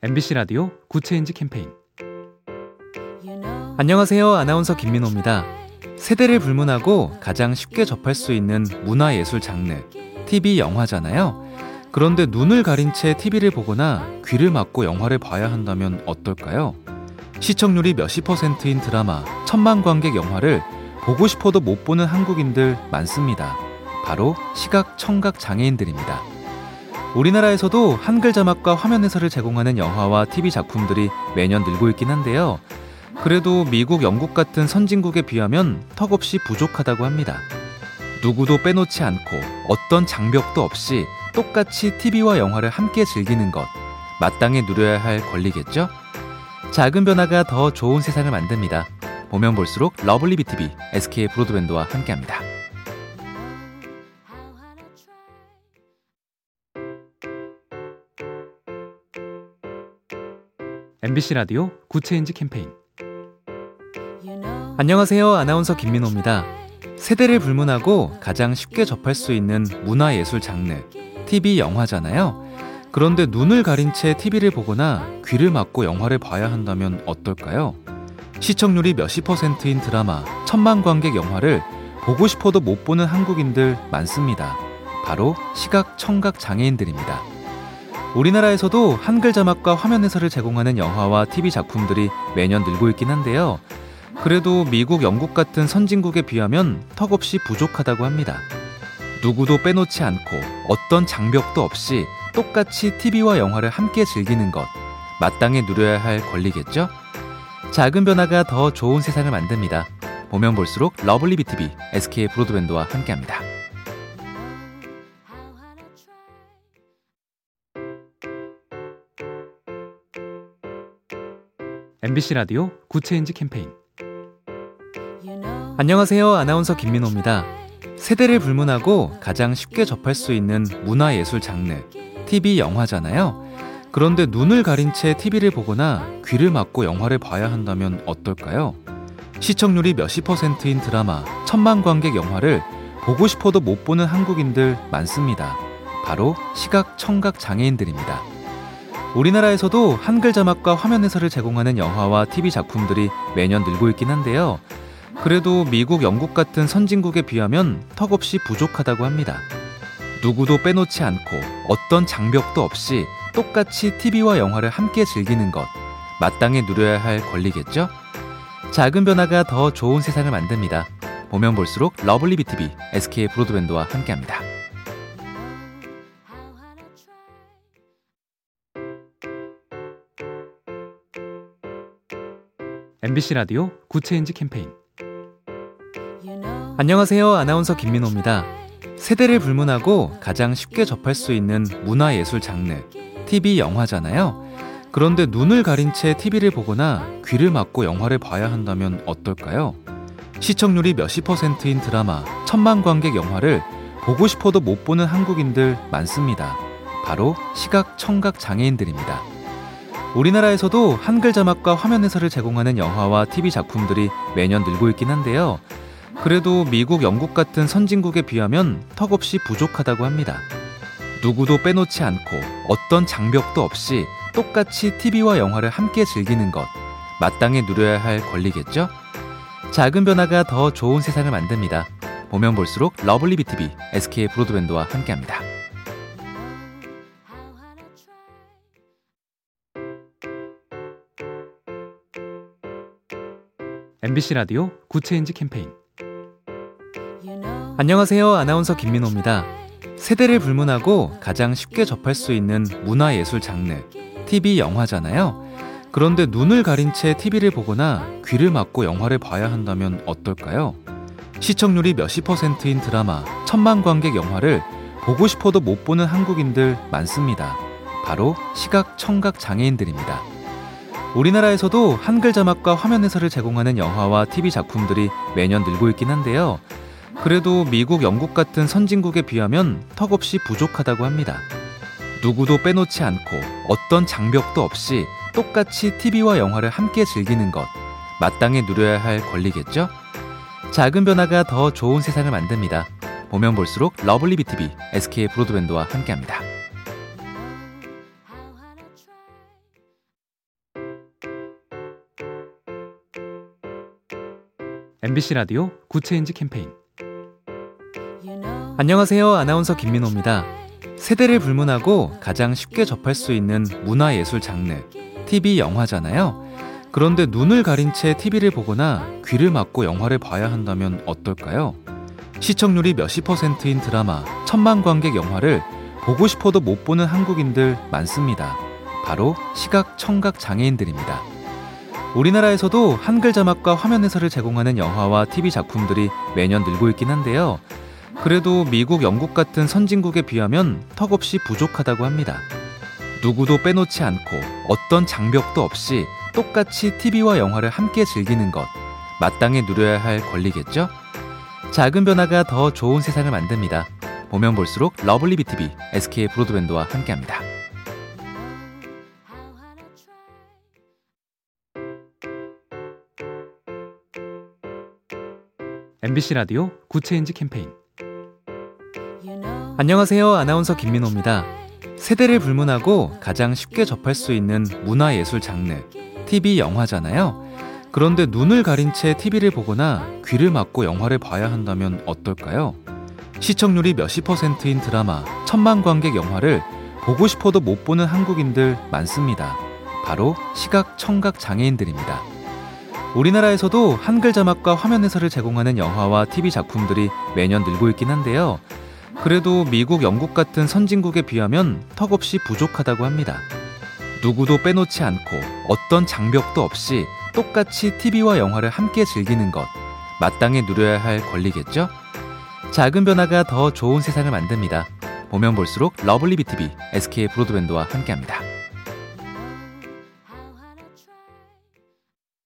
MBC 라디오 Good Change 캠페인 안녕하세요. 아나운서 김민호입니다. 세대를 불문하고 가장 쉽게 접할 수 있는 문화예술 장르, TV 영화잖아요. 그런데 눈을 가린 채 TV를 보거나 귀를 막고 영화를 봐야 한다면 어떨까요? 시청률이 몇십 퍼센트인 드라마, 천만 관객 영화를 보고 싶어도 못 보는 한국인들 많습니다. 바로 시각, 청각 장애인들입니다. 우리나라에서도 한글 자막과 화면 해설을 제공하는 영화와 TV 작품들이 매년 늘고 있긴 한데요. 그래도 미국, 영국 같은 선진국에 비하면 턱없이 부족하다고 합니다. 누구도 빼놓지 않고 어떤 장벽도 없이 똑같이 TV와 영화를 함께 즐기는 것, 마땅히 누려야 할 권리겠죠? 작은 변화가 더 좋은 세상을 만듭니다. 보면 볼수록 러블리 BTV, SK 브로드밴드와 함께합니다. MBC 라디오 Good Change 캠페인 안녕하세요. 아나운서 김민호입니다. 세대를 불문하고 가장 쉽게 접할 수 있는 문화예술 장르, TV 영화잖아요. 그런데 눈을 가린 채 TV를 보거나 귀를 막고 영화를 봐야 한다면 어떨까요? 시청률이 몇십 퍼센트인 드라마, 천만 관객 영화를 보고 싶어도 못 보는 한국인들 많습니다. 바로 시각, 청각 장애인들입니다. 우리나라에서도 한글 자막과 화면 해설을 제공하는 영화와 TV 작품들이 매년 늘고 있긴 한데요. 그래도 미국, 영국 같은 선진국에 비하면 턱없이 부족하다고 합니다. 누구도 빼놓지 않고 어떤 장벽도 없이 똑같이 TV와 영화를 함께 즐기는 것, 마땅히 누려야 할 권리겠죠? 작은 변화가 더 좋은 세상을 만듭니다. 보면 볼수록 러블리 BTV, SK 브로드밴드와 함께합니다. MBC 라디오 Good Change 캠페인 안녕하세요. 아나운서 김민호입니다. 세대를 불문하고 가장 쉽게 접할 수 있는 문화예술 장르, TV 영화잖아요. 그런데 눈을 가린 채 TV를 보거나 귀를 막고 영화를 봐야 한다면 어떨까요? 시청률이 몇십 퍼센트인 드라마, 천만 관객 영화를 보고 싶어도 못 보는 한국인들 많습니다. 바로 시각, 청각 장애인들입니다. 우리나라에서도 한글 자막과 화면 해설을 제공하는 영화와 TV 작품들이 매년 늘고 있긴 한데요. 그래도 미국, 영국 같은 선진국에 비하면 턱없이 부족하다고 합니다. 누구도 빼놓지 않고 어떤 장벽도 없이 똑같이 TV와 영화를 함께 즐기는 것, 마땅히 누려야 할 권리겠죠? 작은 변화가 더 좋은 세상을 만듭니다. 보면 볼수록 러블리 BTV, SK 브로드밴드와 함께합니다. MBC 라디오 Good Change 캠페인 안녕하세요. 아나운서 김민호입니다. 세대를 불문하고 가장 쉽게 접할 수 있는 문화예술 장르, TV 영화잖아요. 그런데 눈을 가린 채 TV를 보거나 귀를 막고 영화를 봐야 한다면 어떨까요? 시청률이 몇십 퍼센트인 드라마, 천만 관객 영화를 보고 싶어도 못 보는 한국인들 많습니다. 바로 시각, 청각 장애인들입니다. 우리나라에서도 한글 자막과 화면 해설을 제공하는 영화와 TV 작품들이 매년 늘고 있긴 한데요. 그래도 미국, 영국 같은 선진국에 비하면 턱없이 부족하다고 합니다. 누구도 빼놓지 않고 어떤 장벽도 없이 똑같이 TV와 영화를 함께 즐기는 것, 마땅히 누려야 할 권리겠죠? 작은 변화가 더 좋은 세상을 만듭니다. 보면 볼수록 lovely BTV, SK 브로드밴드와 함께합니다. MBC 라디오 Good Change 캠페인 안녕하세요. 아나운서 김민호입니다. 세대를 불문하고 가장 쉽게 접할 수 있는 문화예술 장르, TV 영화잖아요. 그런데 눈을 가린 채 TV를 보거나 귀를 막고 영화를 봐야 한다면 어떨까요? 시청률이 몇십 퍼센트인 드라마, 천만 관객 영화를 보고 싶어도 못 보는 한국인들 많습니다. 바로 시각, 청각 장애인들입니다. 우리나라에서도 한글 자막과 화면 해설을 제공하는 영화와 TV 작품들이 매년 늘고 있긴 한데요. 그래도 미국, 영국 같은 선진국에 비하면 턱없이 부족하다고 합니다. 누구도 빼놓지 않고 어떤 장벽도 없이 똑같이 TV와 영화를 함께 즐기는 것, 마땅히 누려야 할 권리겠죠? 작은 변화가 더 좋은 세상을 만듭니다. 보면 볼수록 lovely BTV, SK 브로드밴드와 함께합니다. MBC 라디오 Good Change 캠페인 안녕하세요. 아나운서 김민호입니다. 세대를 불문하고 가장 쉽게 접할 수 있는 문화예술 장르, TV 영화잖아요. 그런데 눈을 가린 채 TV를 보거나 귀를 막고 영화를 봐야 한다면 어떨까요? 시청률이 몇십 퍼센트인 드라마, 천만 관객 영화를 보고 싶어도 못 보는 한국인들 많습니다. 바로 시각 청각 장애인들입니다. 우리나라에서도 한글 자막과 화면 해설을 제공하는 영화와 TV 작품들이 매년 늘고 있긴 한데요. 그래도 미국, 영국 같은 선진국에 비하면 턱없이 부족하다고 합니다. 누구도 빼놓지 않고 어떤 장벽도 없이 똑같이 TV와 영화를 함께 즐기는 것, 마땅히 누려야 할 권리겠죠? 작은 변화가 더 좋은 세상을 만듭니다. 보면 볼수록 lovely BTV, SK 브로드밴드와 함께합니다. MBC 라디오 Good Change 캠페인 안녕하세요. 아나운서 김민호입니다. 세대를 불문하고 가장 쉽게 접할 수 있는 문화예술 장르, TV 영화잖아요. 그런데 눈을 가린 채 TV를 보거나 귀를 막고 영화를 봐야 한다면 어떨까요? 시청률이 몇십 퍼센트인 드라마, 천만 관객 영화를 보고 싶어도 못 보는 한국인들 많습니다. 바로 시각 청각 장애인들입니다. 우리나라에서도 한글 자막과 화면 해설을 제공하는 영화와 TV 작품들이 매년 늘고 있긴 한데요. 그래도 미국, 영국 같은 선진국에 비하면 턱없이 부족하다고 합니다. 누구도 빼놓지 않고 어떤 장벽도 없이 똑같이 TV와 영화를 함께 즐기는 것, 마땅히 누려야 할 권리겠죠? 작은 변화가 더 좋은 세상을 만듭니다. 보면 볼수록 lovely BTV, SK 브로드밴드와 함께합니다.